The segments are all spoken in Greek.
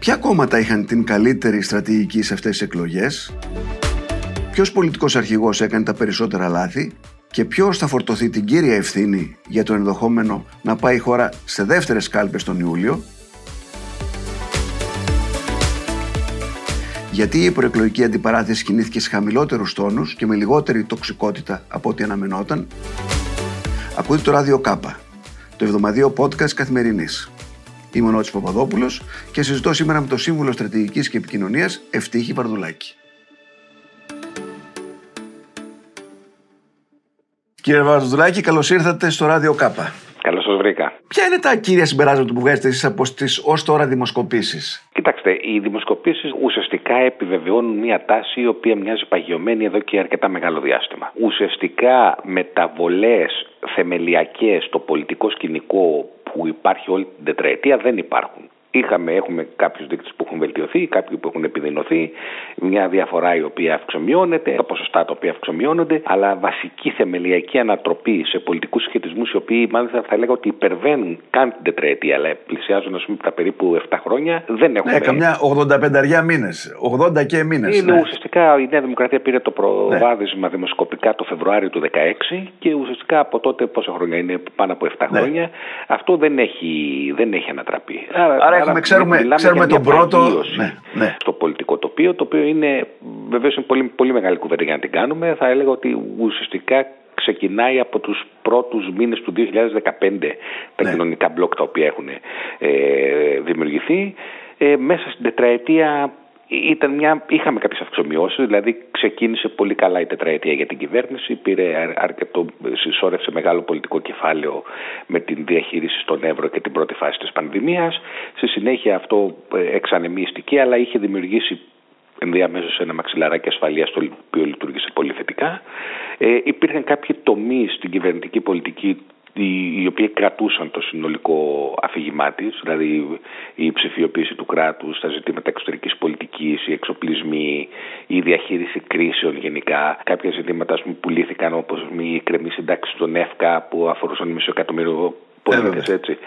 Ποια κόμματα είχαν την καλύτερη στρατηγική σε αυτές τις εκλογές, ποιος πολιτικός αρχηγός έκανε τα περισσότερα λάθη; Και ποιος θα φορτωθεί την κύρια ευθύνη για το ενδεχόμενο να πάει η χώρα σε δεύτερες κάλπες τον Ιούλιο, γιατί η προεκλογική αντιπαράθεση κινήθηκε σε χαμηλότερους τόνους και με λιγότερη τοξικότητα από ό,τι αναμενόταν; Ακούτε το ράδιο Κάπα, το εβδομαδίο podcast καθημερινής. Είμαι ο Νότης Παπαδόπουλος και συζητώ σήμερα με το Σύμβουλο Στρατηγικής και Επικοινωνίας Ευτύχη Παρδουλάκη. Κύριε Παρδουλάκη, καλώς ήρθατε στο Ράδιο Κάπα. Καλώς σας βρήκα. Ποια είναι τα κύρια συμπεράσματα που βγάζετε εσείς από τις ως τώρα δημοσκοπήσεις; Κοιτάξτε, οι δημοσκοπήσεις ουσιαστικά επιβεβαιώνουν μια τάση η οποία μοιάζει παγιωμένη εδώ και αρκετά μεγάλο διάστημα. Ουσιαστικά μεταβολές θεμελιακές στο πολιτικό σκηνικό που υπάρχει όλη την τετραετία δεν υπάρχουν. Είχαμε, έχουμε κάποιους δείκτες που έχουν βελτιωθεί, κάποιοι που έχουν επιδεινωθεί, μια διαφορά η οποία αυξομειώνεται, τα ποσοστά τα οποία αυξομειώνονται, αλλά βασική θεμελιακή ανατροπή σε πολιτικούς σχετισμού, οι οποίοι μάλιστα θα έλεγα ότι υπερβαίνουν καν την τετραετία, αλλά πλησιάζουν ας πούμε, τα περίπου 7 χρόνια, δεν έχουμε. Ναι, καμιά 85 μήνες, 80 και μήνες. Είναι ναι. ουσιαστικά η Νέα Δημοκρατία πήρε το προβάδισμα ναι. δημοσκοπικά το Φεβρουάριο του 2016 και ουσιαστικά από τότε πόσα χρόνια είναι, πάνω από 7 ναι. χρόνια, αυτό δεν έχει, δεν έχει ανατραπεί. Άρα, έχουμε, ξέρουμε, ξέρουμε τον πρώτο. Ναι, ναι. Στο πολιτικό τοπίο, το οποίο είναι βεβαίως είναι πολύ, πολύ μεγάλη κουβέντα για να την κάνουμε. Θα έλεγα ότι ουσιαστικά ξεκινάει από τους πρώτους μήνες του 2015 τα ναι. κοινωνικά μπλοκ τα οποία έχουν ε, δημιουργηθεί. Ε, μέσα στην τετραετία ήταν μια, είχαμε κάποιες αυξομοιώσεις, δηλαδή ξεκίνησε πολύ καλά η τετραετία για την κυβέρνηση, πήρε αρκετό, συσσόρευσε μεγάλο πολιτικό κεφάλαιο με την διαχείριση στον Εύρο και την πρώτη φάση της πανδημίας. Στη συνέχεια αυτό ε, εξανεμίστηκε, αλλά είχε δημιουργήσει ενδιαμέσως ένα μαξιλαράκι ασφαλείας το οποίο λειτουργήσε πολύ θετικά. Ε, υπήρχαν κάποιοι τομείς στην κυβερνητική πολιτική οι οποίοι κρατούσαν το συνολικό αφήγημά της, δηλαδή η ψηφιοποίηση του κράτους, τα ζητήματα εξωτερικής πολιτική, οι εξοπλισμοί, η διαχείριση κρίσεων γενικά. Κάποια ζητήματα πούμε, που λύθηκαν όπως η κρεμή συντάξη στον ΕΦΚΑ που αφορούσαν μισό εκατομμύριο πολίτες, έτσι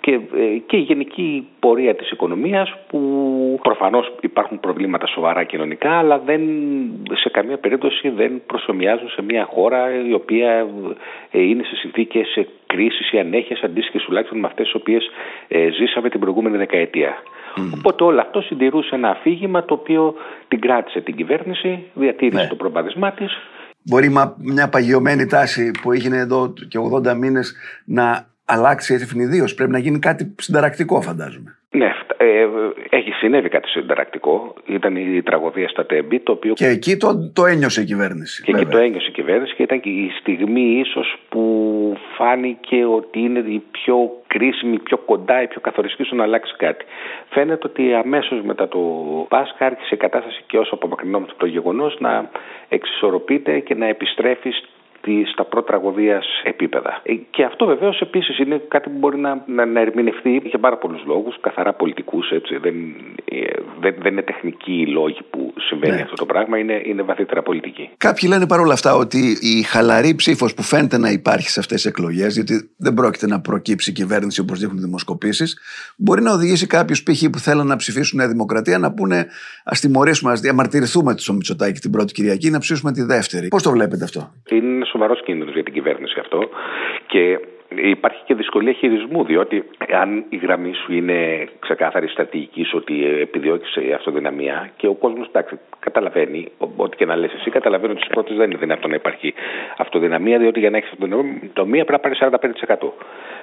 και, ε, και η γενική πορεία της οικονομίας που προφανώς υπάρχουν προβλήματα σοβαρά κοινωνικά αλλά δεν, σε καμία περίπτωση δεν προσωμιάζουν σε μια χώρα η οποία ε, είναι σε συνθήκες κρίσης ή ανέχειας αντίστοιχες τουλάχιστον με αυτές τις οποίες ε, ζήσαμε την προηγούμενη δεκαετία. Οπότε όλο αυτό συντηρούσε ένα αφήγημα το οποίο την κράτησε την κυβέρνηση, διατήρησε ναι. το προπαδισμά της. Μπορεί μια παγιωμένη τάση που έγινε εδώ και 80 μήνες να αλλάξει ευνηδίω. Πρέπει να γίνει κάτι συνταρακτικό, φαντάζομαι. Ναι, ε, έχει συνέβη κάτι συνταρακτικό. Ήταν η τραγωδία στα Τέμπη, το οποίο. Και εκεί το, το ένιωσε η κυβέρνηση. Και βέβαια. εκεί το ένιωσε η κυβέρνηση και ήταν και η στιγμή ίσως που φάνηκε ότι είναι η πιο κρίσιμη, η πιο κοντά, η πιο καθοριστική στο να αλλάξει κάτι. Φαίνεται ότι αμέσως μετά το Πάσχα άρχισε η κατάσταση και όσο απομακρυνόμαστε από το γεγονός να εξισορροπείται και να επιστρέφει στα πρωτραγωδία επίπεδα. Ε, και αυτό βεβαίως επίσης είναι κάτι που μπορεί να, να, να ερμηνευτεί για πάρα πολλούς λόγους, καθαρά πολιτικούς. Δεν, ε, δεν, δεν είναι τεχνικοί οι λόγοι που συμβαίνει ναι. αυτό το πράγμα, είναι, είναι βαθύτερα πολιτική. Κάποιοι λένε παρόλα αυτά ότι η χαλαρή ψήφος που φαίνεται να υπάρχει σε αυτές τις εκλογές, γιατί δεν πρόκειται να προκύψει η κυβέρνηση όπως δείχνουν δημοσκοπήσεις, μπορεί να οδηγήσει κάποιους π.χ. που θέλουν να ψηφίσουν Νέα Δημοκρατία να πούνε ας τιμωρήσουμε, ας διαμαρτυρηθούμε τους Μητσοτάκη την πρώτη Κυριακή να ψήσουμε τη δεύτερη. Πώς το βλέπετε αυτό; Είναι σοβαρός κίνδυνος για την κυβέρνηση αυτό. Και υπάρχει και δυσκολία χειρισμού, διότι αν η γραμμή σου είναι ξεκάθαρη στρατηγικής ότι επιδιώκει αυτοδυναμία και ο κόσμος καταλαβαίνει, ό,τι και να λες εσύ, καταλαβαίνει ότι στι πρώτε δεν είναι δυνατόν να υπάρχει αυτοδυναμία, διότι για να έχεις αυτοδυναμία πρέπει να πάρεις 45%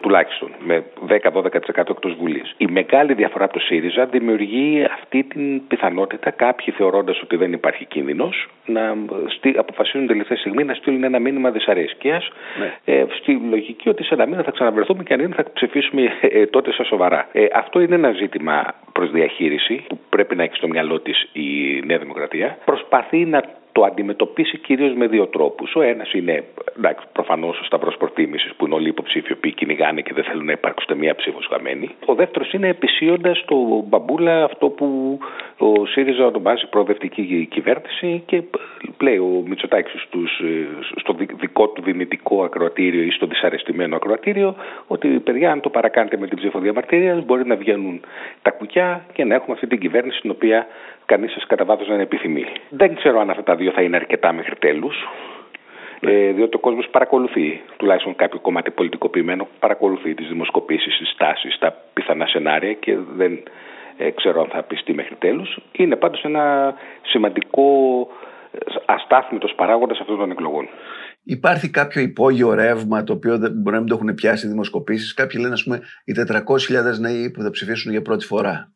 τουλάχιστον, με 10-12% εκτός Βουλής. Η μεγάλη διαφορά από το ΣΥΡΙΖΑ δημιουργεί αυτή την πιθανότητα κάποιοι θεωρώντας ότι δεν υπάρχει κίνδυνος να αποφασίζουν τελευταία στιγμή να στείλουν ένα μήνυμα δυσαρέσκειας ναι. ε, στη λογική ότι σε ένα μήνα θα ξαναβρεθούμε και αν είναι θα ψηφίσουμε ε, τότε στα σοβαρά. Ε, αυτό είναι ένα ζήτημα προς διαχείριση που πρέπει να έχει στο μυαλό της η Νέα Δημοκρατία. Προσπαθεί να το αντιμετωπίσει κυρίως με δύο τρόπους. Ο ένας είναι προφανώς ο σταυρός προτίμησης που είναι όλοι οι υποψήφοι που κυνηγάνε και δεν θέλουν να υπάρξουν μία ψήφος χαμένη. Ο δεύτερος είναι επισύοντα το μπαμπούλα αυτό που ο ΣΥΡΙΖΑ ονομάζει προοδευτική κυβέρνηση και λέει ο Μητσοτάκης στο δικό του δυνητικό ακροατήριο ή στο δυσαρεστημένο ακροατήριο ότι παιδιά αν το παρακάνετε με την ψήφο διαμαρτυρία μπορεί να βγαίνουν τα κουκιά και να έχουμε αυτή την κυβέρνηση την οποία κανείς σας κατά βάθος δεν επιθυμεί. Δεν ξέρω αν αυτά τα δύο θα είναι αρκετά μέχρι τέλους. Ε, διότι ο κόσμος παρακολουθεί, τουλάχιστον κάποιο κομμάτι πολιτικοποιημένο, παρακολουθεί τις δημοσκοπήσεις, τις τάσει, τα πιθανά σενάρια και δεν ε, ξέρω αν θα πιστεί μέχρι τέλους. Είναι πάντως ένα σημαντικό ε, αστάθμητος παράγοντας αυτών των εκλογών. Υπάρχει κάποιο υπόγειο ρεύμα το οποίο δεν, μπορεί να μην το έχουν πιάσει οι δημοσκοπήσεις; Κάποιοι λένε, ας πούμε, οι 400.000 νέοι που θα ψηφίσουν για πρώτη φορά.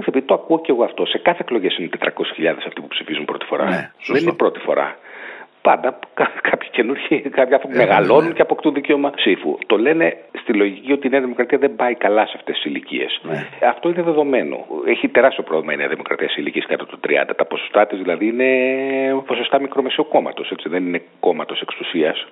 Δεν το ακούω και εγώ αυτό. Σε κάθε εκλογές είναι 400.000 αυτοί που ψηφίζουν πρώτη φορά. Ναι, δεν είναι πρώτη φορά. Πάντα κάποιοι καινούργοι, κάποιοι άνθρωποι ε, μεγαλώνουν ναι. και αποκτούν δικαίωμα ψήφου. Το λένε στη λογική ότι η Νέα Δημοκρατία δεν πάει καλά σε αυτές τις ηλικίες. Ναι. Αυτό είναι δεδομένο. Έχει τεράστιο πρόβλημα η Νέα Δημοκρατία σε ηλικίες κάτω του 30. Τα ποσοστά της δηλαδή είναι ποσοστά μικρομεσαίου κόμματος. Δεν είναι κόμματος εξουσίας.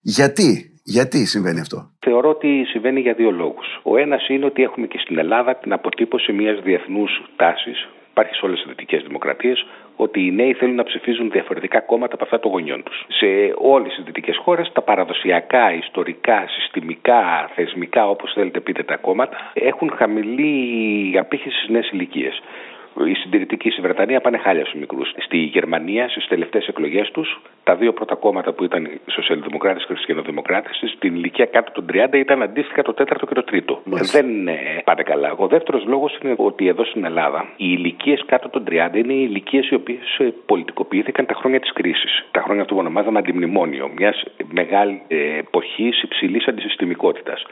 Γιατί, γιατί συμβαίνει αυτό; Θεωρώ ότι συμβαίνει για δύο λόγους. Ο ένας είναι ότι έχουμε και στην Ελλάδα την αποτύπωση μιας διεθνούς τάσης υπάρχει σε όλες τις δυτικές δημοκρατίες, ότι οι νέοι θέλουν να ψηφίζουν διαφορετικά κόμματα από αυτά των γονιών τους. Σε όλες τις δυτικές χώρες, τα παραδοσιακά, ιστορικά, συστημικά, θεσμικά, όπως θέλετε πείτε τα κόμματα, έχουν χαμηλή απήχηση στις νέες ηλικίες οι συντηρητικοί στη Βρετανία πάνε χάλια στους μικρούς. Στη Γερμανία, στις τελευταίες εκλογές τους, τα δύο πρώτα κόμματα που ήταν οι Σοσιαλδημοκράτες και οι Χριστιανοδημοκράτες, στην ηλικία κάτω των 30 ήταν αντίστοιχα το τέταρτο και το τρίτο. Δεν ε, πάνε καλά. Ο δεύτερος λόγος είναι ότι εδώ στην Ελλάδα οι ηλικίες κάτω των 30 είναι οι ηλικίες οι οποίες ε, πολιτικοποιήθηκαν τα χρόνια της κρίσης. Τα χρόνια του ονομάζαμε αντιμνημόνιο, μιας μεγάλη ε, εποχής υψηλής αντισυστημικότητας.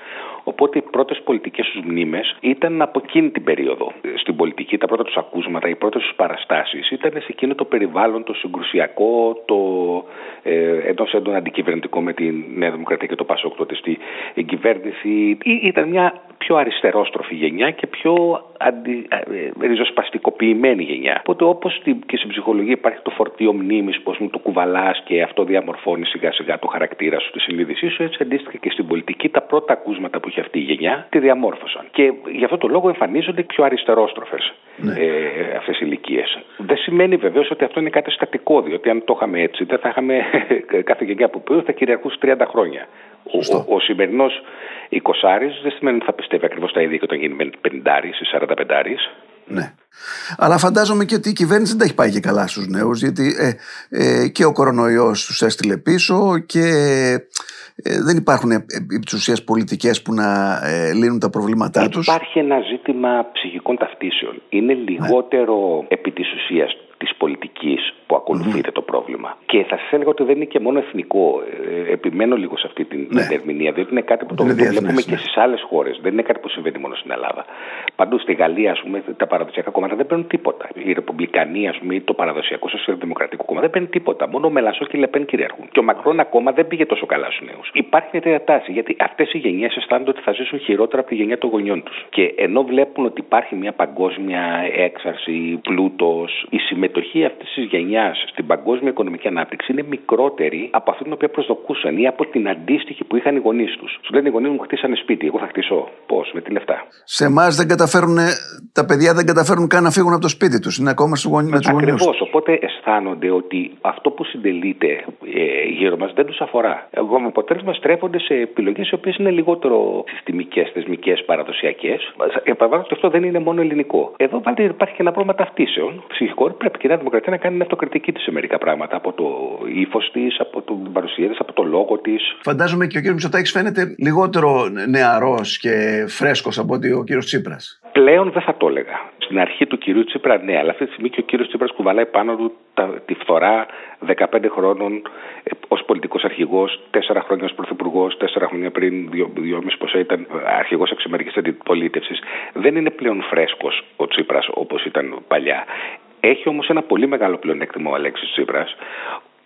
Οπότε οι πρώτες πολιτικές τους μνήμες ήταν από εκείνη την περίοδο. Στην πολιτική, τα πρώτα τους ακούσματα, οι πρώτες τους παραστάσεις ήταν σε εκείνο το περιβάλλον, το συγκρουσιακό, το ε, εντός έντονα αντικυβερνητικό με τη Νέα Δημοκρατία και το Πασόκ τότε στη κυβέρνηση. Ήταν μια πιο αριστερόστροφη γενιά και πιο αντι, ε, ριζοσπαστικοποιημένη γενιά. Οπότε όπως και στην ψυχολογία υπάρχει το φορτίο μνήμης, πώ μου το κουβαλάς και αυτό διαμορφώνεις σιγά σιγά το χαρακτήρα σου, τη συνείδησή σου, έτσι αντίστοιχα και στην πολιτική τα πρώτα ακούσματα που είχε αυτή η γενιά τη διαμόρφωσαν. Και γι' αυτό το λόγο εμφανίζονται πιο αριστερόστροφες ναι. ε, αυτές οι ηλικίες. Δεν σημαίνει βεβαίως ότι αυτό είναι κάτι στατικό, διότι αν το είχαμε έτσι δεν θα είχαμε κάθε γενιά που πει θα κυριαρχούσε 30 χρόνια. Ο, ο, ο σημερινός 20 δεν σημαίνει ότι θα πιστεύει ακριβώς τα ίδια και όταν γίνει 50 ή 45. Ναι. Αλλά φαντάζομαι και ότι η κυβέρνηση δεν τα έχει πάει και καλά στους νέους, γιατί ε, ε, και ο κορονοϊός τους έστειλε πίσω και ε, δεν υπάρχουν επί τη ουσίας πολιτικές που να ε, λύνουν τα προβλήματά τους. Υπάρχει ένα ζήτημα ψυχικών ταυτίσεων. Είναι ναι. λιγότερο ναι. επί της ουσίας της πολιτικής που ακολουθειται το πρόβλημα. Και θα σας έλεγα ότι δεν είναι και μόνο εθνικό. Ε, επιμένω λίγο σε αυτή την ναι. ερμηνεία, διότι είναι κάτι που το, βλέπουμε ναι. και στις άλλες χώρες. Δεν είναι κάτι που συμβαίνει μόνο στην Ελλάδα. Παντού στη Γαλλία, ας πούμε, τα παραδοσιακά κόμματα δεν παίρνουν τίποτα. Οι Ρεπουμπλικανοί, ας πούμε, ή το παραδοσιακό Σοσιαλδημοκρατικό κόμμα δεν παίρνουν τίποτα. Μόνο ο Μελασός και η Λεπέν κυριαρχούν. Και ο Μακρόν ακόμα δεν πήγε τόσο καλά στους νέους. Υπάρχει μια τέτοια τάση, γιατί αυτές οι γενιές αισθάνονται ότι θα ζήσουν χειρότερα από τη γενιά των γονιών τους. Και ενώ βλέπουν ότι υπάρχει μια παγκόσμια έξαρση, πλούτος, η συμμετοχή αυτής της γενιάς στην παγκόσμια οικονομική ανάπτυξη είναι μικρότερη από αυτή την οποία προσδοκούσαν ή από την αντίστοιχη που είχαν οι γονείς τους. Σου λένε οι γονείς μου χτίσανε σπίτι, εγώ θα χτίσω. Πώς, με τι λεφτά. Σε εμάς δεν καταφέρουν, τα παιδιά δεν καταφέρουν καν να φύγουν από το σπίτι τους. Είναι ακόμα στους γονεί τους. Ακριβώς. Οπότε αισθάνονται ότι αυτό που συντελείται ε, γύρω μας δεν τους αφορά. Εγώ με αποτέλεσμα στρέφονται σε επιλογές οι οποίες είναι λιγότερο συστημικές, θεσμικές, παραδοσιακές. Επαναλαμβάνω ότι αυτό δεν είναι μόνο ελληνικό. Εδώ βάλτε υπάρχει και ένα πρόβλημα ταυτίσεων ψυχικό. Πρέπει και η Δημοκρατία να κάνει μια αυτοκριτική της σε μερικά πράγματα. Από το ύφος της, από την παρουσία της, από το λόγο της. Φαντάζομαι και ο κ. Μητσοτάκης φαίνεται λιγότερο νεαρός και φρέσκος από ότι ο κ. Τσίπρας. Πλέον δεν θα το έλεγα. Στην αρχή του κυρίου Τσίπρα, ναι, αλλά αυτή τη στιγμή και ο κύριος Τσίπρας κουβαλάει πάνω του τα, τη φθορά 15 χρόνων ε, ως πολιτικός αρχηγός, 4 χρόνια ως πρωθυπουργός, 4 χρόνια πριν, 2,5 πόσα ήταν αρχηγός εξημερική αντιπολίτευσης. Δεν είναι πλέον φρέσκος ο Τσίπρας όπως ήταν παλιά. Έχει όμως ένα πολύ μεγάλο πλεονέκτημα ο Αλέξης Τσίπρας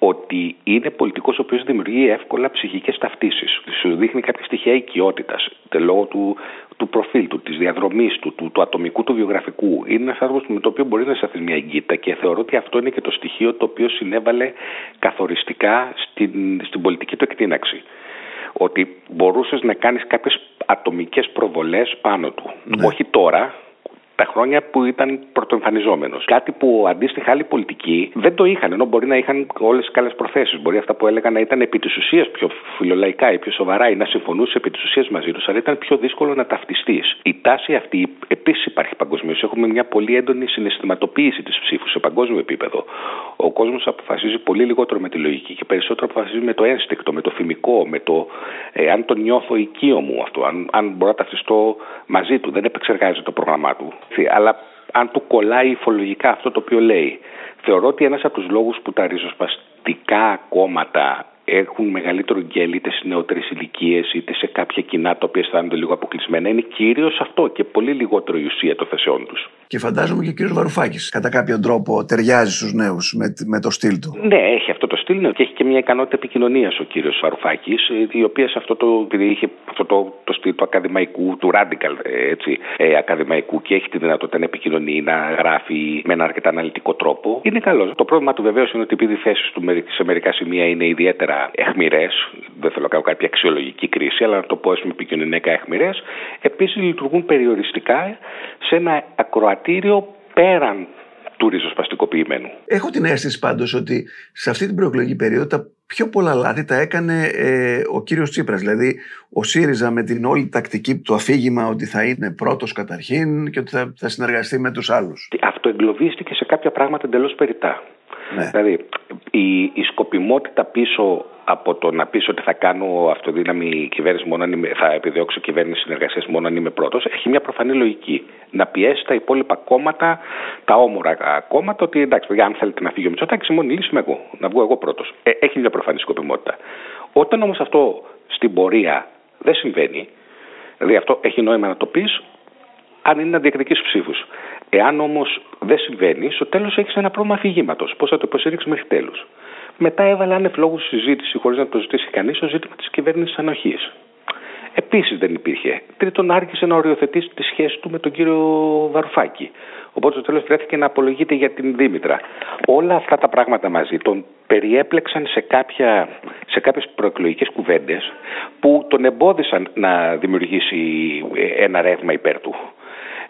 ότι είναι πολιτικός ο οποίος δημιουργεί εύκολα ψυχικές ταυτίσεις. Σου δείχνει κάποια στοιχεία οικειότητας, λόγω του, του προφίλ του, της διαδρομής του, του, του ατομικού του βιογραφικού. Είναι ένας άνθρωπος με το οποίο μπορείς να σταθεί μια εγκύτητα και θεωρώ ότι αυτό είναι και το στοιχείο το οποίο συνέβαλε καθοριστικά στην, στην πολιτική του εκτείναξη ότι μπορούσες να κάνεις κάποιες ατομικές προβολές πάνω του. Ναι. Όχι τώρα, τα χρόνια που ήταν πρωτοεμφανιζόμενος. Κάτι που αντίστοιχα άλλοι πολιτικοί δεν το είχαν, ενώ μπορεί να είχαν όλες τις καλές προθέσεις. Μπορεί αυτά που έλεγαν να ήταν επί της ουσίας πιο φιλολαϊκά ή πιο σοβαρά ή να συμφωνούσε επί της ουσίας μαζί τους, αλλά ήταν πιο δύσκολο να ταυτιστείς. Η τάση αυτή επίσης υπάρχει παγκοσμίως. Έχουμε μια πολύ έντονη συναισθηματοποίηση της ψήφου σε παγκόσμιο επίπεδο. Ο κόσμος αποφασίζει πολύ λιγότερο με τη λογική και περισσότερο αποφασίζει με το ένστικτο, με το φημικό, με το ε, αν το νιώθω οικείο μου αυτό, αν, αν μπορώ να ταυτιστώ μαζί του. Δεν επεξεργάζεται το πρόγραμμά του αλλά αν του κολλάει υφολογικά αυτό το οποίο λέει. Θεωρώ ότι ένας από τους λόγους που τα ριζοσπαστικά κόμματα έχουν μεγαλύτερο γκέλ είτε σε νεότερες ηλικίες είτε σε κάποια κοινά τα οποία αισθάνονται λίγο αποκλεισμένα. Είναι κυρίως αυτό και πολύ λιγότερο η ουσία των θεσεών τους. Και φαντάζομαι και ο κύριος Βαρουφάκης κατά κάποιο τρόπο ταιριάζει στους νέους με, με το στυλ του. Ναι, έχει αυτό το στυλ ναι, και έχει και μια ικανότητα επικοινωνίας ο κύριος Βαρουφάκη, η οποία σε αυτό το, είχε αυτό το, το στυλ του ακαδημαϊκού, του radical έτσι, ε, ακαδημαϊκού και έχει τη δυνατότητα να επικοινωνεί, να γράφει με ένα αρκετά αναλυτικό τρόπο. Είναι καλός. Το πρόβλημα του βεβαίως είναι ότι επειδή οι θέσεις του σε μερικά σημεία είναι ιδιαίτερα εχμηρέ, δεν θέλω να κάνω κάποια αξιολογική κρίση, αλλά να το πω με επικοινωνιακά εχμηρέ, επίσης λειτουργούν περιοριστικά σε ένα ακροατήριο πέραν του ριζοσπαστικοποιημένου. Έχω την αίσθηση πάντως ότι σε αυτή την προεκλογική περίοδο τα πιο πολλά λάθη τα έκανε ε, ο κύριος Τσίπρας. Δηλαδή, ο ΣΥΡΙΖΑ με την όλη τακτική του αφήγημα ότι θα είναι πρώτος καταρχήν και ότι θα, θα συνεργαστεί με τους άλλους. Αυτό εγκλωβίστηκε σε κάποια πράγματα εντελώς περιτά. Ναι. Δηλαδή, η, η σκοπιμότητα πίσω από το να πεις ότι θα κάνω αυτοδύναμη κυβέρνηση μόνο αν είμαι, θα επιδιώξω κυβέρνηση συνεργασίας μόνο αν είμαι πρώτος, έχει μια προφανή λογική. Να πιέσει τα υπόλοιπα κόμματα, τα όμορα κόμματα, ότι εντάξει, παιδιά, αν θέλετε να φύγει ο Μητσοτάκης, μόνο λύση είμαι εγώ, να βγω εγώ πρώτος. Ε, έχει μια προφανή σκοπιμότητα. Όταν όμως αυτό στην πορεία δεν συμβαίνει, δηλαδή αυτό έχει νόημα να το πεις αν είναι να διεκδικήσεις ψήφους. Εάν όμως δεν συμβαίνει, στο τέλος έχεις ένα πρόβλημα αφηγήματος. Πώς θα το υποστηρίξεις μέχρι τέλους. Μετά έβαλε άνευ λόγους συζήτηση, χωρίς να το ζητήσει κανείς, το ζήτημα της κυβέρνησης ανοχής. Επίσης δεν υπήρχε. Τρίτον, άρχισε να οριοθετήσει τη σχέση του με τον κύριο Βαρουφάκη. Οπότε στο τέλος βρέθηκε να απολογείται για την Δήμητρα. Όλα αυτά τα πράγματα μαζί τον περιέπλεξαν σε, κάποια, σε κάποιες προεκλογικές κουβέντες που τον εμπόδισαν να δημιουργήσει ένα ρεύμα υπέρ του.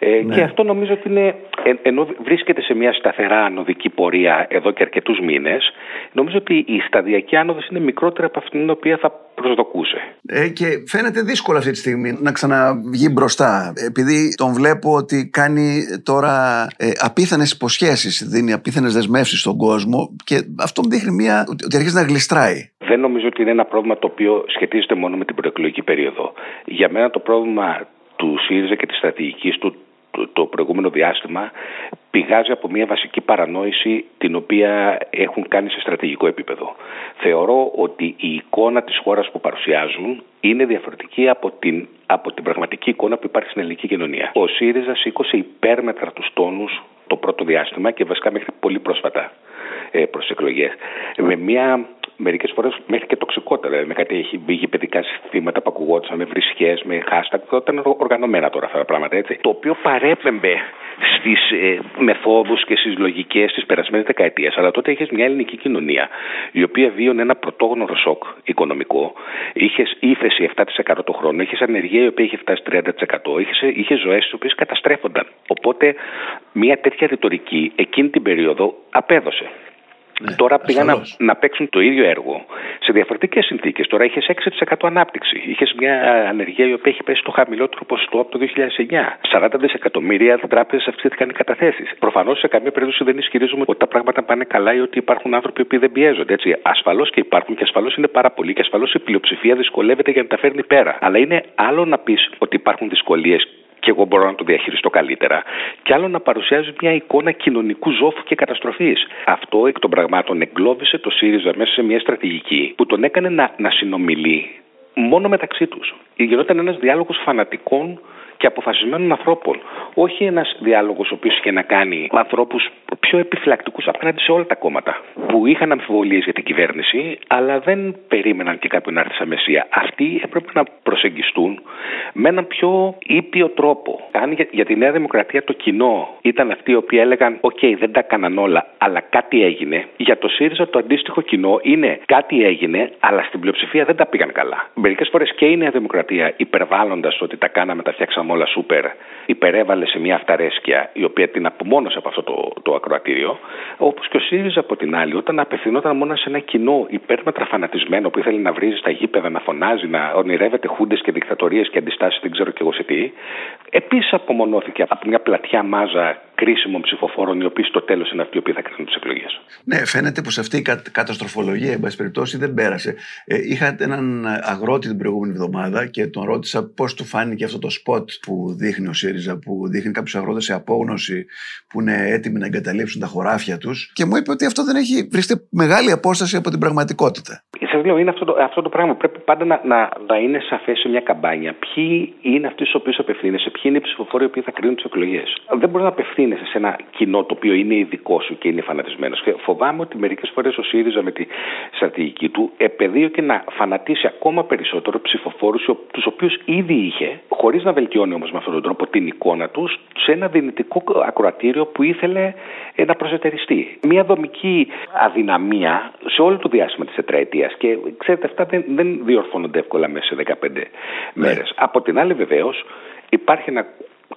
Ε, ναι. Και αυτό νομίζω ότι είναι, ενώ βρίσκεται σε μια σταθερά ανωδική πορεία εδώ και αρκετούς μήνες, νομίζω ότι η σταδιακή άνοδος είναι μικρότερη από αυτήν την οποία θα προσδοκούσε. Ε, και φαίνεται δύσκολο αυτή τη στιγμή να ξαναβγεί μπροστά. Επειδή τον βλέπω ότι κάνει τώρα ε, απίθανες υποσχέσεις, δίνει απίθανες δεσμεύσεις στον κόσμο και αυτό μου δείχνει μια, ότι αρχίζει να γλιστράει. Δεν νομίζω ότι είναι ένα πρόβλημα το οποίο σχετίζεται μόνο με την προεκλογική περίοδο. Για μένα το πρόβλημα του ΣΥΡΙΖΑ και της στρατηγικής του το προηγούμενο διάστημα πηγάζει από μια βασική παρανόηση την οποία έχουν κάνει σε στρατηγικό επίπεδο. Θεωρώ ότι η εικόνα της χώρας που παρουσιάζουν είναι διαφορετική από την, από την πραγματική εικόνα που υπάρχει στην ελληνική κοινωνία. Ο ΣΥΡΙΖΑ σήκωσε υπέρμετρα τους τόνους το πρώτο διάστημα και βασικά μέχρι πολύ πρόσφατα ε, προς εκλογές. Με μια μερικές φορές μέχρι και τοξικότερα. Με κάτι έχει βγει παιδικά συστήματα που ακουγόντουσαν με βρισχέ, με hashtag. Ήταν οργανωμένα τώρα αυτά τα πράγματα έτσι. Το οποίο παρέπεμπε στις ε, μεθόδους και στις λογικές της περασμένης δεκαετίας. Αλλά τότε είχες μια ελληνική κοινωνία η οποία βίωνε ένα πρωτόγνωρο σοκ οικονομικό. Είχες ύφεση 7% το χρόνο, είχες ανεργία η οποία είχε φτάσει 30%, είχες, είχες ζωές οι οποίες καταστρέφονταν. Οπότε μια τέτοια ρητορική εκείνη την περίοδο απέδωσε. Ναι, Τώρα πήγαν να, να παίξουν το ίδιο έργο σε διαφορετικές συνθήκες. Τώρα είχες 6% ανάπτυξη. Είχες μια ανεργία η οποία έχει πέσει στο χαμηλότερο ποσοστό από το 2009. 40 δισεκατομμύρια τράπεζε αυξήθηκαν οι καταθέσεις. Προφανώς σε καμία περίπτωση δεν ισχυρίζουμε ότι τα πράγματα πάνε καλά ή ότι υπάρχουν άνθρωποι που δεν πιέζονται. Ασφαλώς και υπάρχουν και ασφαλώς είναι πάρα πολλοί και ασφαλώς η πλειοψηφία δυσκολεύεται για να τα φέρνει πέρα. Αλλά είναι άλλο να πεις ότι υπάρχουν δυσκολίες και εγώ μπορώ να το διαχειριστώ καλύτερα. Και άλλο να παρουσιάζει μια εικόνα κοινωνικού ζώφου και καταστροφής. Αυτό εκ των πραγμάτων εγκλώβησε το ΣΥΡΙΖΑ μέσα σε μια στρατηγική που τον έκανε να, να συνομιλεί μόνο μεταξύ τους. Γινόταν ένας διάλογος φανατικών και αποφασισμένων ανθρώπων. Όχι ένας διάλογος ο οποίος είχε να κάνει με ανθρώπους πιο επιφυλακτικούς απέναντι σε όλα τα κόμματα που είχαν αμφιβολίες για την κυβέρνηση, αλλά δεν περίμεναν και κάποιον να έρθει σαν μεσία. Αυτοί έπρεπε να προσεγγιστούν με έναν πιο ήπιο τρόπο. Αν για, για τη Νέα Δημοκρατία το κοινό ήταν αυτοί οι οποίοι έλεγαν: OK, okay, δεν τα έκαναν όλα, αλλά κάτι έγινε. Για το ΣΥΡΙΖΑ το αντίστοιχο κοινό είναι κάτι έγινε, αλλά στην πλειοψηφία δεν τα πήγαν καλά. Μερικές φορές και η Νέα Δημοκρατία, υπερβάλλοντας ότι τα κάναμε, τα φτιάξαμε όλα σούπερ, υπερέβαλε σε μια αυταρέσκεια η οποία την απομόνωσε από αυτό το, το ακροατήριο. Όπως και ο ΣΥΡΙΖΑ από την άλλη, όταν απευθυνόταν μόνο σε ένα κοινό υπέρμετρα φανατισμένο που ήθελε να βρίζει στα γήπεδα, να φωνάζει, να ονειρεύεται χούντες και δικτατορίες και αντιστάσεις, δεν ξέρω και εγώ σε τι, επίσης απομονώθηκε από μια πλατιά μάζα κρίσιμων ψηφοφόρων, οι οποίοι στο τέλος είναι αυτοί οι οποίοι θα κρίνουν τις εκλογές. Ναι, φαίνεται πως αυτή η καταστροφολογία, εν πάση περιπτώσει, δεν πέρασε. Ε, είχα έναν αγρότη την προηγούμενη εβδομάδα και τον ρώτησα πώς του φάνηκε αυτό το σποτ που δείχνει ο ΣΥΡΙΖΑ, που δείχνει κάποιους αγρότες σε απόγνωση, που είναι έτοιμοι να εγκαταλείψουν τα χωράφια τους. Και μου είπε ότι αυτό δεν έχει βρίσκεται μεγάλη απόσταση από την πραγματικότητα. Σα λέω, είναι αυτό το, αυτό το πράγμα. Πρέπει πάντα να, να, να είναι σαφές σε μια καμπάνια ποιοι είναι αυτοί στους οποίους απευθύνεσαι, ποιοι είναι οι ψηφοφόροι που θα κρίνουν τις εκλογές. Δεν μπορεί να απευθύνεσαι σε ένα κοινό το οποίο είναι ειδικό σου και είναι φανατισμένος. Φοβάμαι ότι μερικές φορές ο ΣΥΡΙΖΑ με τη στρατηγική του επεδίωκε να φανατίσει ακόμα περισσότερο ψηφοφόρους, τους οποίους ήδη είχε, χωρίς να βελτιώνει όμως με αυτόν τον τρόπο την εικόνα τους, σε ένα δυνητικό ακροατήριο που ήθελε ε, να προσετεριστεί. Μια δομική αδυναμία σε όλο το διάστημα της τετραετίας. Και ξέρετε, αυτά δεν, δεν διορθώνονται εύκολα μέσα σε 15 ναι. μέρες. Από την άλλη, βεβαίως, υπάρχει ένα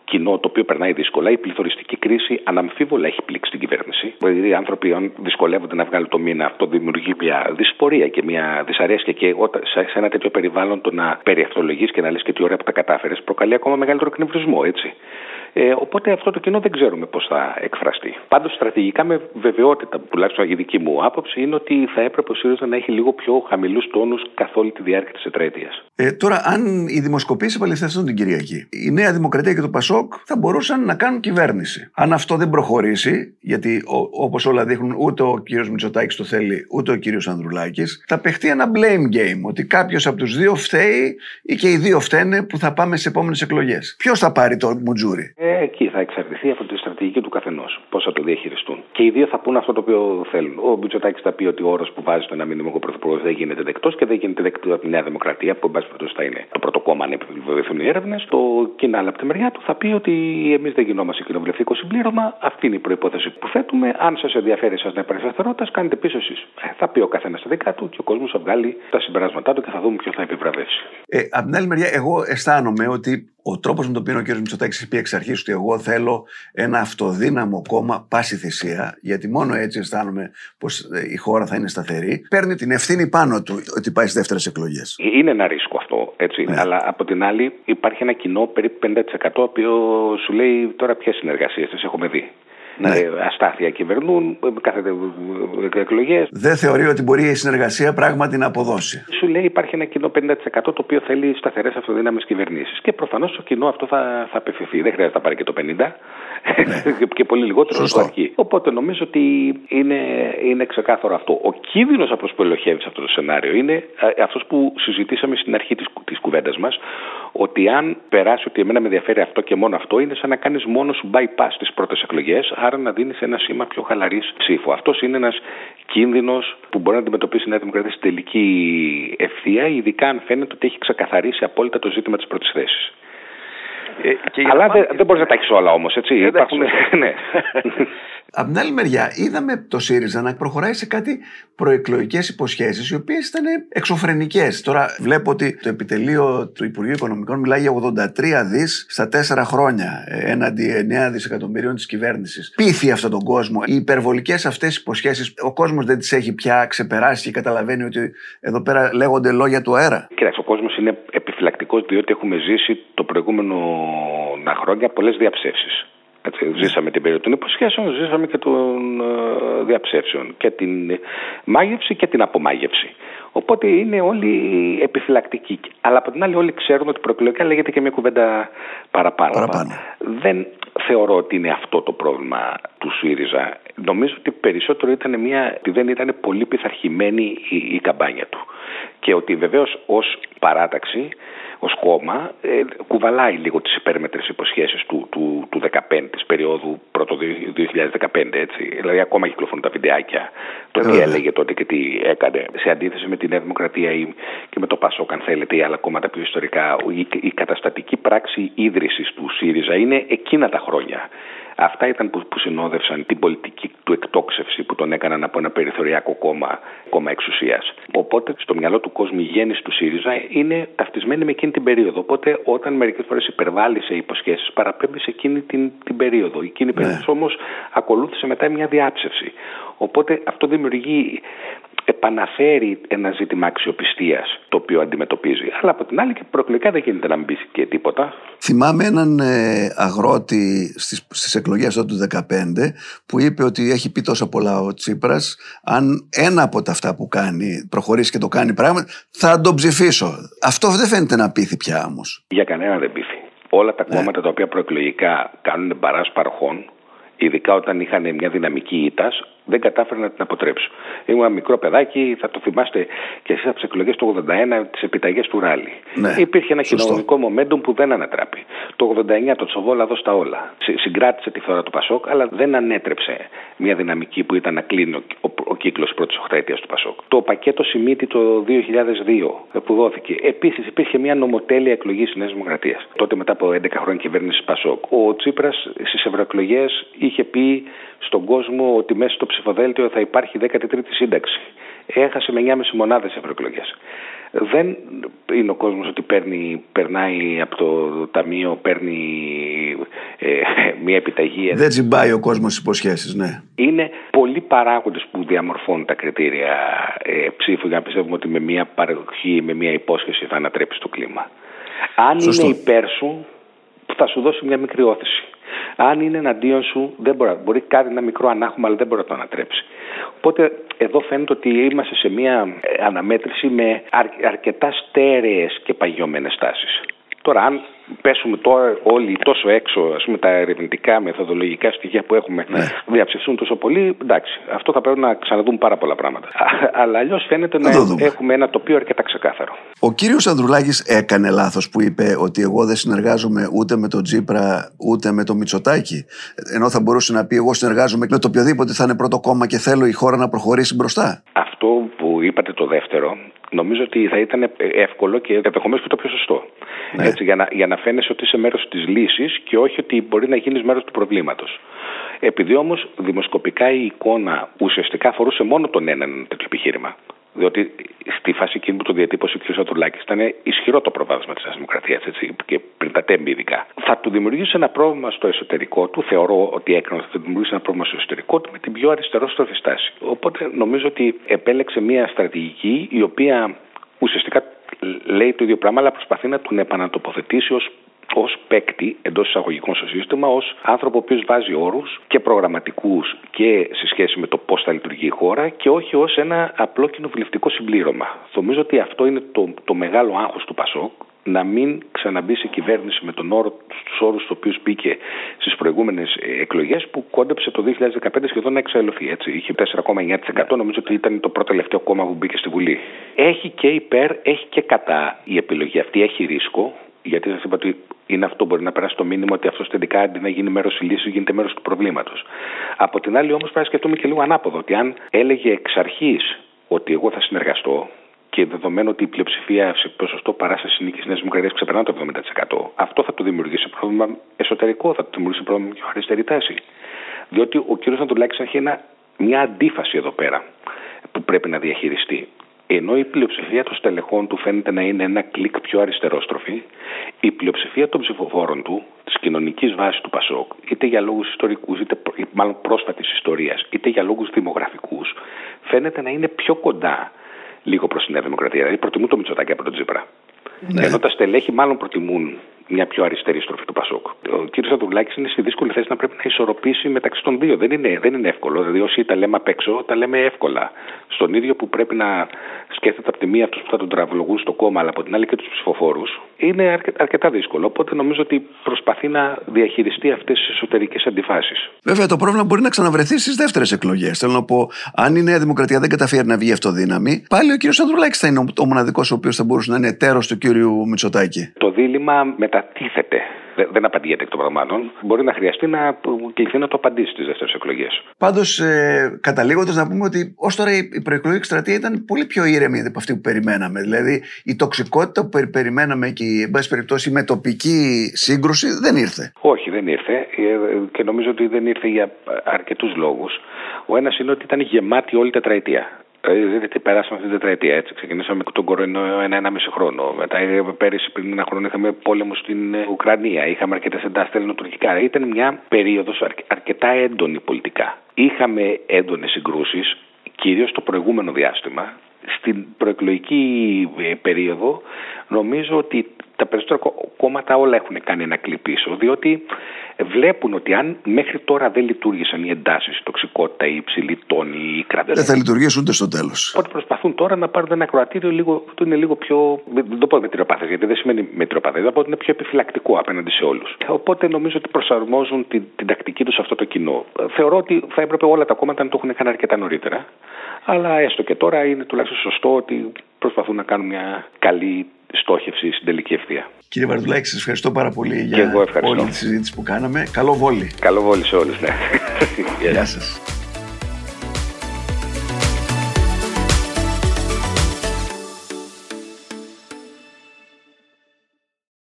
κοινό το οποίο περνάει δύσκολα. Η πληθωριστική κρίση αναμφίβολα έχει πλήξει την κυβέρνηση. Δηλαδή, οι άνθρωποι, αν δυσκολεύονται να βγάλουν το μήνα, αυτό δημιουργεί μια δυσπορία και μια δυσαρέσκεια. Και σε ένα τέτοιο περιβάλλον το να περιευθολογεί και να λες και τι ωραία που τα κατάφερες, προκαλεί ακόμα μεγαλύτερο κνευρισμό, έτσι. Ε, οπότε αυτό το κοινό δεν ξέρουμε πώς θα εκφραστεί. Πάντως, στρατηγικά με βεβαιότητα, τουλάχιστον η δική μου άποψη, είναι ότι θα έπρεπε ο ΣΥΡΙΖΑ να έχει λίγο πιο χαμηλούς τόνους καθ' όλη τη διάρκεια της ετραετία. Ε, τώρα, αν οι δημοσκοπήσεις επαληθευτούν την Κυριακή, η Νέα Δημοκρατία και το Πασόκ θα μπορούσαν να κάνουν κυβέρνηση. Αν αυτό δεν προχωρήσει, γιατί όπως όλα δείχνουν, ούτε ο κύριος Μητσοτάκης το θέλει, ούτε ο κύριος Ανδρουλάκης, θα παιχτεί ένα blame game. Ότι κάποιος από τους δύο φταίει ή και οι δύο φταίνε που θα πάμε σε επόμενες εκλογές. Ποιος θα πάρει το μουτζούρι; Ε, εκεί θα εξαρτηθεί από τη στρατηγική του καθενός. Πώς θα το διαχειριστούν. Και οι δύο θα πούν αυτό το οποίο θέλουν. Ο Μπιτσοτάκη θα πει ότι ο όρος που βάζει το ένα μήνυμα ο πρωθυπουργός δεν γίνεται δεκτός και δεν γίνεται δεκτό από τη Νέα Δημοκρατία, που εν πάση περιπτώσει θα είναι το πρώτο κόμμα αν επιβεβαιωθούν οι έρευνες. Το κοινάλ από τη μεριά του θα πει ότι εμείς δεν γινόμαστε κοινοβουλευτικό συμπλήρωμα. Αυτή είναι η προπόθεση που θέτουμε. Αν σας ενδιαφέρει εσάς να υπάρχει κάνετε πίσω εσείς. Ε, θα πει ο καθένας τα δικά του και ο κόσμος θα βγάλει τα συμπεράσματά του και θα δούμε ποιο θα επιβραβεύσει. Ε, από την άλλη μεριά, εγώ αισθάνομαι ότι ο τρόπος με τον οποίο ο κ. Μητσοτάκης είπε εξ αρχής ότι εγώ θέλω ένα αυτοδύναμο κόμμα πάση θυσία, γιατί μόνο έτσι αισθάνομαι πως ε, η χώρα θα είναι σταθερή, παίρνει την ευθύνη πάνω του ότι πάει στις δεύτερες εκλογές. Είναι ένα ρίσκο αυτό, έτσι. Ναι. Αλλά από την άλλη υπάρχει ένα κοινό περίπου 50% το οποίο σου λέει τώρα ποιες συνεργασίες τις έχουμε δει ναι. Ε, αστάθεια κυβερνούν, κάθε εκλογές. Δεν θεωρεί ότι μπορεί η συνεργασία πράγματι να αποδώσει. Σου λέει υπάρχει ένα κοινό 50% το οποίο θέλει σταθερές αυτοδύναμες κυβερνήσεις. Και προφανώς το κοινό αυτό θα, θα απευθυνθεί. Δεν χρειάζεται να πάρει και το 50%. Ναι. και πολύ λιγότερο στο αρχή. Οπότε νομίζω ότι είναι, είναι ξεκάθαρο αυτό. Ο κίνδυνος από που ελοχεύεις σε αυτό το σενάριο είναι ε, αυτός που συζητήσαμε στην αρχή της κουβέντας μας, ότι αν περάσει ότι εμένα με ενδιαφέρει αυτό και μόνο αυτό, είναι σαν να κάνεις μόνος σου bypass στι πρώτες εκλογές, άρα να δίνεις ένα σήμα πιο χαλαρής ψήφου. Αυτός είναι ένας κίνδυνος που μπορεί να αντιμετωπίσει η Νέα Δημοκρατία στην τελική ευθεία, ειδικά αν φαίνεται ότι έχει ξεκαθαρίσει απόλυτα το ζήτημα της πρώτης θέσης. Ε, Αλλά δεν, δεν μπορείς να τα έχεις όλα όμως, έτσι. Υπάρχουν, ναι. Από την άλλη μεριά, είδαμε το ΣΥΡΙΖΑ να προχωράει σε κάτι προεκλογικές υποσχέσεις, οι οποίες ήταν εξωφρενικές. Τώρα βλέπω ότι το επιτελείο του Υπουργείου Οικονομικών μιλάει για 83 δις στα 4 χρόνια έναντι 9 δισεκατομμυρίων της κυβέρνησης. Πείθει αυτόν τον κόσμο. Οι υπερβολικές αυτές υποσχέσεις, ο κόσμος δεν τις έχει πια ξεπεράσει και καταλαβαίνει ότι εδώ πέρα λέγονται λόγια του αέρα. Κοιτάξτε, ο κόσμος είναι επιφυλακτικό διότι έχουμε ζήσει το προηγούμενο χρόνια πολλές διαψεύσεις. Έτσι, ζήσαμε την περίοδο των υποσχέσεων, ζήσαμε και των ε, διαψεύσεων. Και την μάγευση και την απομάγευση. Οπότε είναι όλοι επιφυλακτικοί. Αλλά από την άλλη, όλοι ξέρουμε ότι προεκλογικά λέγεται και μια κουβέντα παραπάνω. παραπάνω. Δεν θεωρώ ότι είναι αυτό το πρόβλημα του ΣΥΡΙΖΑ. Νομίζω ότι περισσότερο ήταν μια, ότι δεν ήταν πολύ πειθαρχημένη η, η καμπάνια του. Και ότι βεβαίως ως παράταξη ω κόμμα ε, κουβαλάει λίγο τις υπέρμετρες υποσχέσεις του, του, του 2015, της περίοδου πρώτο 2015. Έτσι. Δηλαδή, ακόμα κυκλοφορούν τα βιντεάκια το τι έλεγε τότε και τι έκανε. Σε αντίθεση με τη Νέα Δημοκρατία ή και με το Πασόκ, αν θέλετε, ή άλλα κόμματα πιο ιστορικά, η, η καταστατική πράξη ίδρυσης του ΣΥΡΙΖΑ είναι εκείνα τα χρόνια. Αυτά ήταν που, που συνόδευσαν την πολιτική του εκτόξευση που τον έκαναν από ένα περιθωριακό κόμμα, κόμμα εξουσίας. Οπότε στο μυαλό του κόσμου η γέννηση του ΣΥΡΙΖΑ είναι ταυτισμένη με εκείνη την περίοδο. Οπότε όταν μερικές φορές υπερβάλλει σε υποσχέσεις, παραπέμπει σε εκείνη την, την περίοδο. Εκείνη η περίοδος ναι. όμως ακολούθησε μετά μια διάψευση. Οπότε αυτό δημιουργεί επαναφέρει ένα ζήτημα αξιοπιστίας το οποίο αντιμετωπίζει. Αλλά από την άλλη και προεκλογικά δεν γίνεται να μην πει και τίποτα. Θυμάμαι έναν ε, αγρότη στις, στις εκλογές του 2015 που είπε ότι έχει πει τόσο πολλά ο Τσίπρας αν ένα από τα αυτά που κάνει προχωρήσει και το κάνει πράγμα θα τον ψηφίσω. Αυτό δεν φαίνεται να πείθει πια όμως. Για κανένα δεν πείθει. Όλα τα ναι. κόμματα τα οποία προεκλογικά κάνουν παράς παροχών ειδικά όταν είχαν μια δυναμική ήττας, δεν κατάφερε να την αποτρέψω. Ήμουν ένα μικρό παιδάκι, θα το θυμάστε και εσείς από τις εκλογές του 81, τις επιταγές του Ράλι. Ναι, Υπήρχε ένα κοινωνικό momentum που δεν ανατράπει. Το 89 το Τσοβόλα δώστα όλα. Συγκράτησε τη φορά του Πασόκ, αλλά δεν ανέτρεψε μια δυναμική που ήταν να κλείνει ο, ο, ο κύκλος πρώτης οχταετίας του Πασόκ. Το πακέτο Σιμίτη το 2002 που δόθηκε. Επίσης υπήρχε μια νομοτέλεια εκλογής της Νέας Δημοκρατίας. Τότε μετά από 11 χρόνια κυβέρνησης Πασόκ. Ο Τσίπρας στις ευρωεκλογές είχε πει στον κόσμο ότι μέσα στο ψηφοδέλτιο θα υπάρχει 13η σύνταξη. Έχασε με 9,5 μονάδες ευρωεκλογές. Δεν είναι ο κόσμος ότι παίρνει, περνάει από το ταμείο, παίρνει ε, μια επιταγή. Δεν τσιμπάει ο κόσμος υποσχέσεις, ναι. Είναι πολλοί παράγοντες που διαμορφώνουν τα κριτήρια ε, ψήφου για να πιστεύουμε ότι με μια παραγωγή, με μια υπόσχεση θα ανατρέψει το κλίμα. Αν είναι υπέρ σου, θα σου δώσει μια μικρή όθηση. Αν είναι εναντίον σου, δεν μπορεί, μπορεί κάτι ένα μικρό ανάχωμα, αλλά δεν μπορεί να το ανατρέψει. Οπότε εδώ φαίνεται ότι είμαστε σε μια ε, αναμέτρηση με αρκετά στέρεες και παγιωμένες τάσεις. Τώρα, αν πέσουμε τώρα όλοι τόσο έξω, ας πούμε, τα ερευνητικά, μεθοδολογικά στοιχεία που έχουμε ναι. διαψευθούν τόσο πολύ, εντάξει, αυτό θα πρέπει να ξαναδούμε πάρα πολλά πράγματα. Αλλά αλλιώς φαίνεται να, έχουμε ένα τοπίο αρκετά ξεκάθαρο. Ο κύριος Ανδρουλάκης έκανε λάθος που είπε ότι εγώ δεν συνεργάζομαι ούτε με τον Τζίπρα ούτε με τον Μητσοτάκη. Ενώ θα μπορούσε να πει εγώ συνεργάζομαι με το οποιοδήποτε θα είναι πρώτο κόμμα και θέλω η χώρα να προχωρήσει μπροστά. Αυτό που είπατε το δεύτερο νομίζω ότι θα ήταν εύκολο και ενδεχομένως και το πιο σωστό. Ναι. Έτσι, για, να, για να φαίνεσαι ότι είσαι μέρος της λύσης και όχι ότι μπορεί να γίνεις μέρος του προβλήματος. Επειδή όμως δημοσκοπικά η εικόνα ουσιαστικά αφορούσε μόνο τον έναν τέτοιο επιχείρημα. Διότι στη φάση εκείνη που το διατύπωσε ο κ. Σατουρλάκη ήταν ισχυρό το προβάδισμα της Δημοκρατίας και πριν τα τέμπη ειδικά. Θα του δημιουργήσει ένα πρόβλημα στο εσωτερικό του, θεωρώ ότι έκανε θα του δημιουργήσει ένα πρόβλημα στο εσωτερικό του με την πιο αριστερόστροφη στάση. Οπότε νομίζω ότι επέλεξε μια στρατηγική η οποία ουσιαστικά λέει το ίδιο πράγμα, αλλά προσπαθεί να τον επανατοποθετήσει ως ως παίκτη εντός εισαγωγικών στο σύστημα, ως άνθρωπο ο οποίος βάζει όρους και προγραμματικούς και σε σχέση με το πώς θα λειτουργεί η χώρα και όχι ως ένα απλό κοινοβουλευτικό συμπλήρωμα. Νομίζω ότι αυτό είναι το, το μεγάλο άγχος του Πασόκ, να μην ξαναμπεί σε κυβέρνηση με τον όρο, στους όρους στους οποίους μπήκε στις προηγούμενες ε, εκλογές που κόντεψε το 2015 σχεδόν να εξελωθεί. Έτσι. Είχε 4,9% νομίζω ότι ήταν το πρώτο τελευταίο κόμμα που μπήκε στη Βουλή. Έχει και υπέρ, έχει και κατά η επιλογή αυτή, έχει ρίσκο γιατί σας είπα ότι είναι αυτό μπορεί να περάσει το μήνυμα ότι αυτός τελικά αντί να γίνει μέρος της λύσης, γίνεται μέρος του προβλήματος. Από την άλλη, όμως, πρέπει να σκεφτούμε και λίγο ανάποδο. Ότι αν έλεγε εξ αρχής ότι εγώ θα συνεργαστώ και δεδομένου ότι η πλειοψηφία σε ποσοστό παράστασης νίκης τη Νέας Δημοκρατίας ξεπερνά το 70%, αυτό θα του δημιουργήσει πρόβλημα εσωτερικό, θα του δημιουργήσει πρόβλημα για αριστερή τάση. Διότι ο κ. Νατουλάκη έχει ένα, μια αντίφαση εδώ πέρα που πρέπει να διαχειριστεί. Ενώ η πλειοψηφία των στελεχών του φαίνεται να είναι ένα κλικ πιο αριστερόστροφη, η πλειοψηφία των ψηφοφόρων του, της κοινωνικής βάσης του Πασόκ, είτε για λόγους ιστορικούς, είτε μάλλον πρόσφατης ιστορίας, είτε για λόγους δημογραφικούς, φαίνεται να είναι πιο κοντά λίγο προς τη Νέα Δημοκρατία. Δηλαδή προτιμούν το Μητσοτάκι από τον Τζίπρα. Ναι. Ενώ τα στελέχη μάλλον προτιμούν μια πιο αριστερή στροφή του Πασόκ. Ο κ. Σαντουλάκη είναι στη δύσκολη θέση να πρέπει να ισορροπήσει μεταξύ των δύο. Δεν είναι, δεν είναι εύκολο. Δηλαδή, όσοι τα λέμε απ' έξω, τα λέμε εύκολα. Στον ίδιο που πρέπει να σκέφτεται από τη μία αυτού που θα τον τραυλογούν στο κόμμα, αλλά από την άλλη και τους ψηφοφόρους, είναι αρκετά δύσκολο. Οπότε νομίζω ότι προσπαθεί να διαχειριστεί αυτές τις εσωτερικές αντιφάσεις. Βέβαια, το πρόβλημα μπορεί να ξαναβρεθεί στις δεύτερες εκλογές. Θέλω να πω, αν η Νέα Δημοκρατία δεν καταφέρει να βγει αυτοδύναμη, πάλι ο κ. Ανδρουλάκης θα είναι ο μοναδικός ο οποίος θα μπορούσε να είναι εταίρος του κ. Μητσοτάκη. Το δίλημα μετατίθεται δεν απαντιέται εκ των πραγμάτων. Μπορεί να χρειαστεί να κληθεί να το απαντήσει στις δεύτερες εκλογές. Πάντως, ε, καταλήγοντας να πούμε ότι ως τώρα η προεκλογική εκστρατεία ήταν πολύ πιο ήρεμη από αυτή που περιμέναμε. Δηλαδή, η τοξικότητα που περιμέναμε και η, εν πάση περιπτώσει, η μετοπική σύγκρουση δεν ήρθε. Όχι, δεν ήρθε. Ε, και νομίζω ότι δεν ήρθε για αρκετούς λόγους. Ο ένας είναι ότι ήταν γεμάτη όλη τετραετία. Δηλαδή, τι περάσαμε αυτή την τετραετία. Έτσι. Ξεκινήσαμε με τον κορονοϊό ένα-ένα-μισή χρόνο. Μετά, ε, πέρυσι, πριν ένα χρόνο, είχαμε πόλεμο στην ε, Ουκρανία. Είχαμε αρκετές εντάσεις ελληνοτουρκικά. Ήταν μια περίοδος αρκετά έντονη πολιτικά. Είχαμε έντονες συγκρούσεις, κυρίως το προηγούμενο διάστημα. Στην προεκλογική περίοδο, νομίζω ότι τα περισσότερα κόμματα όλα έχουν κάνει ένα κλειπ πίσω, διότι βλέπουν ότι αν μέχρι τώρα δεν λειτουργήσαν οι εντάσεις, η τοξικότητα, η υψηλή τόνη, η κραδερή. Δεν θα λειτουργήσουν ούτε στο τέλος. Οπότε προσπαθούν τώρα να πάρουν ένα κροατήριο λίγο, που είναι λίγο πιο. Δεν το πω μετριοπαθές, γιατί δεν σημαίνει μετριοπαθές, θα πω ότι είναι πιο επιφυλακτικό απέναντι σε όλους. Οπότε νομίζω ότι προσαρμόζουν την, την τακτική τους σε αυτό το κοινό. Θεωρώ ότι θα έπρεπε όλα τα κόμματα να το έχουν κάνει αρκετά νωρίτερα. Αλλά έστω και τώρα είναι τουλάχιστον σωστό ότι προσπαθούν να κάνουν μια καλή στόχευση στην τελική ευθεία. Κύριε Βαρδουλάκη, σας ευχαριστώ πάρα πολύ για όλη τη συζήτηση που κάναμε. Καλό βόλι. Καλό βόλι σε όλους, ναι. Γεια σας.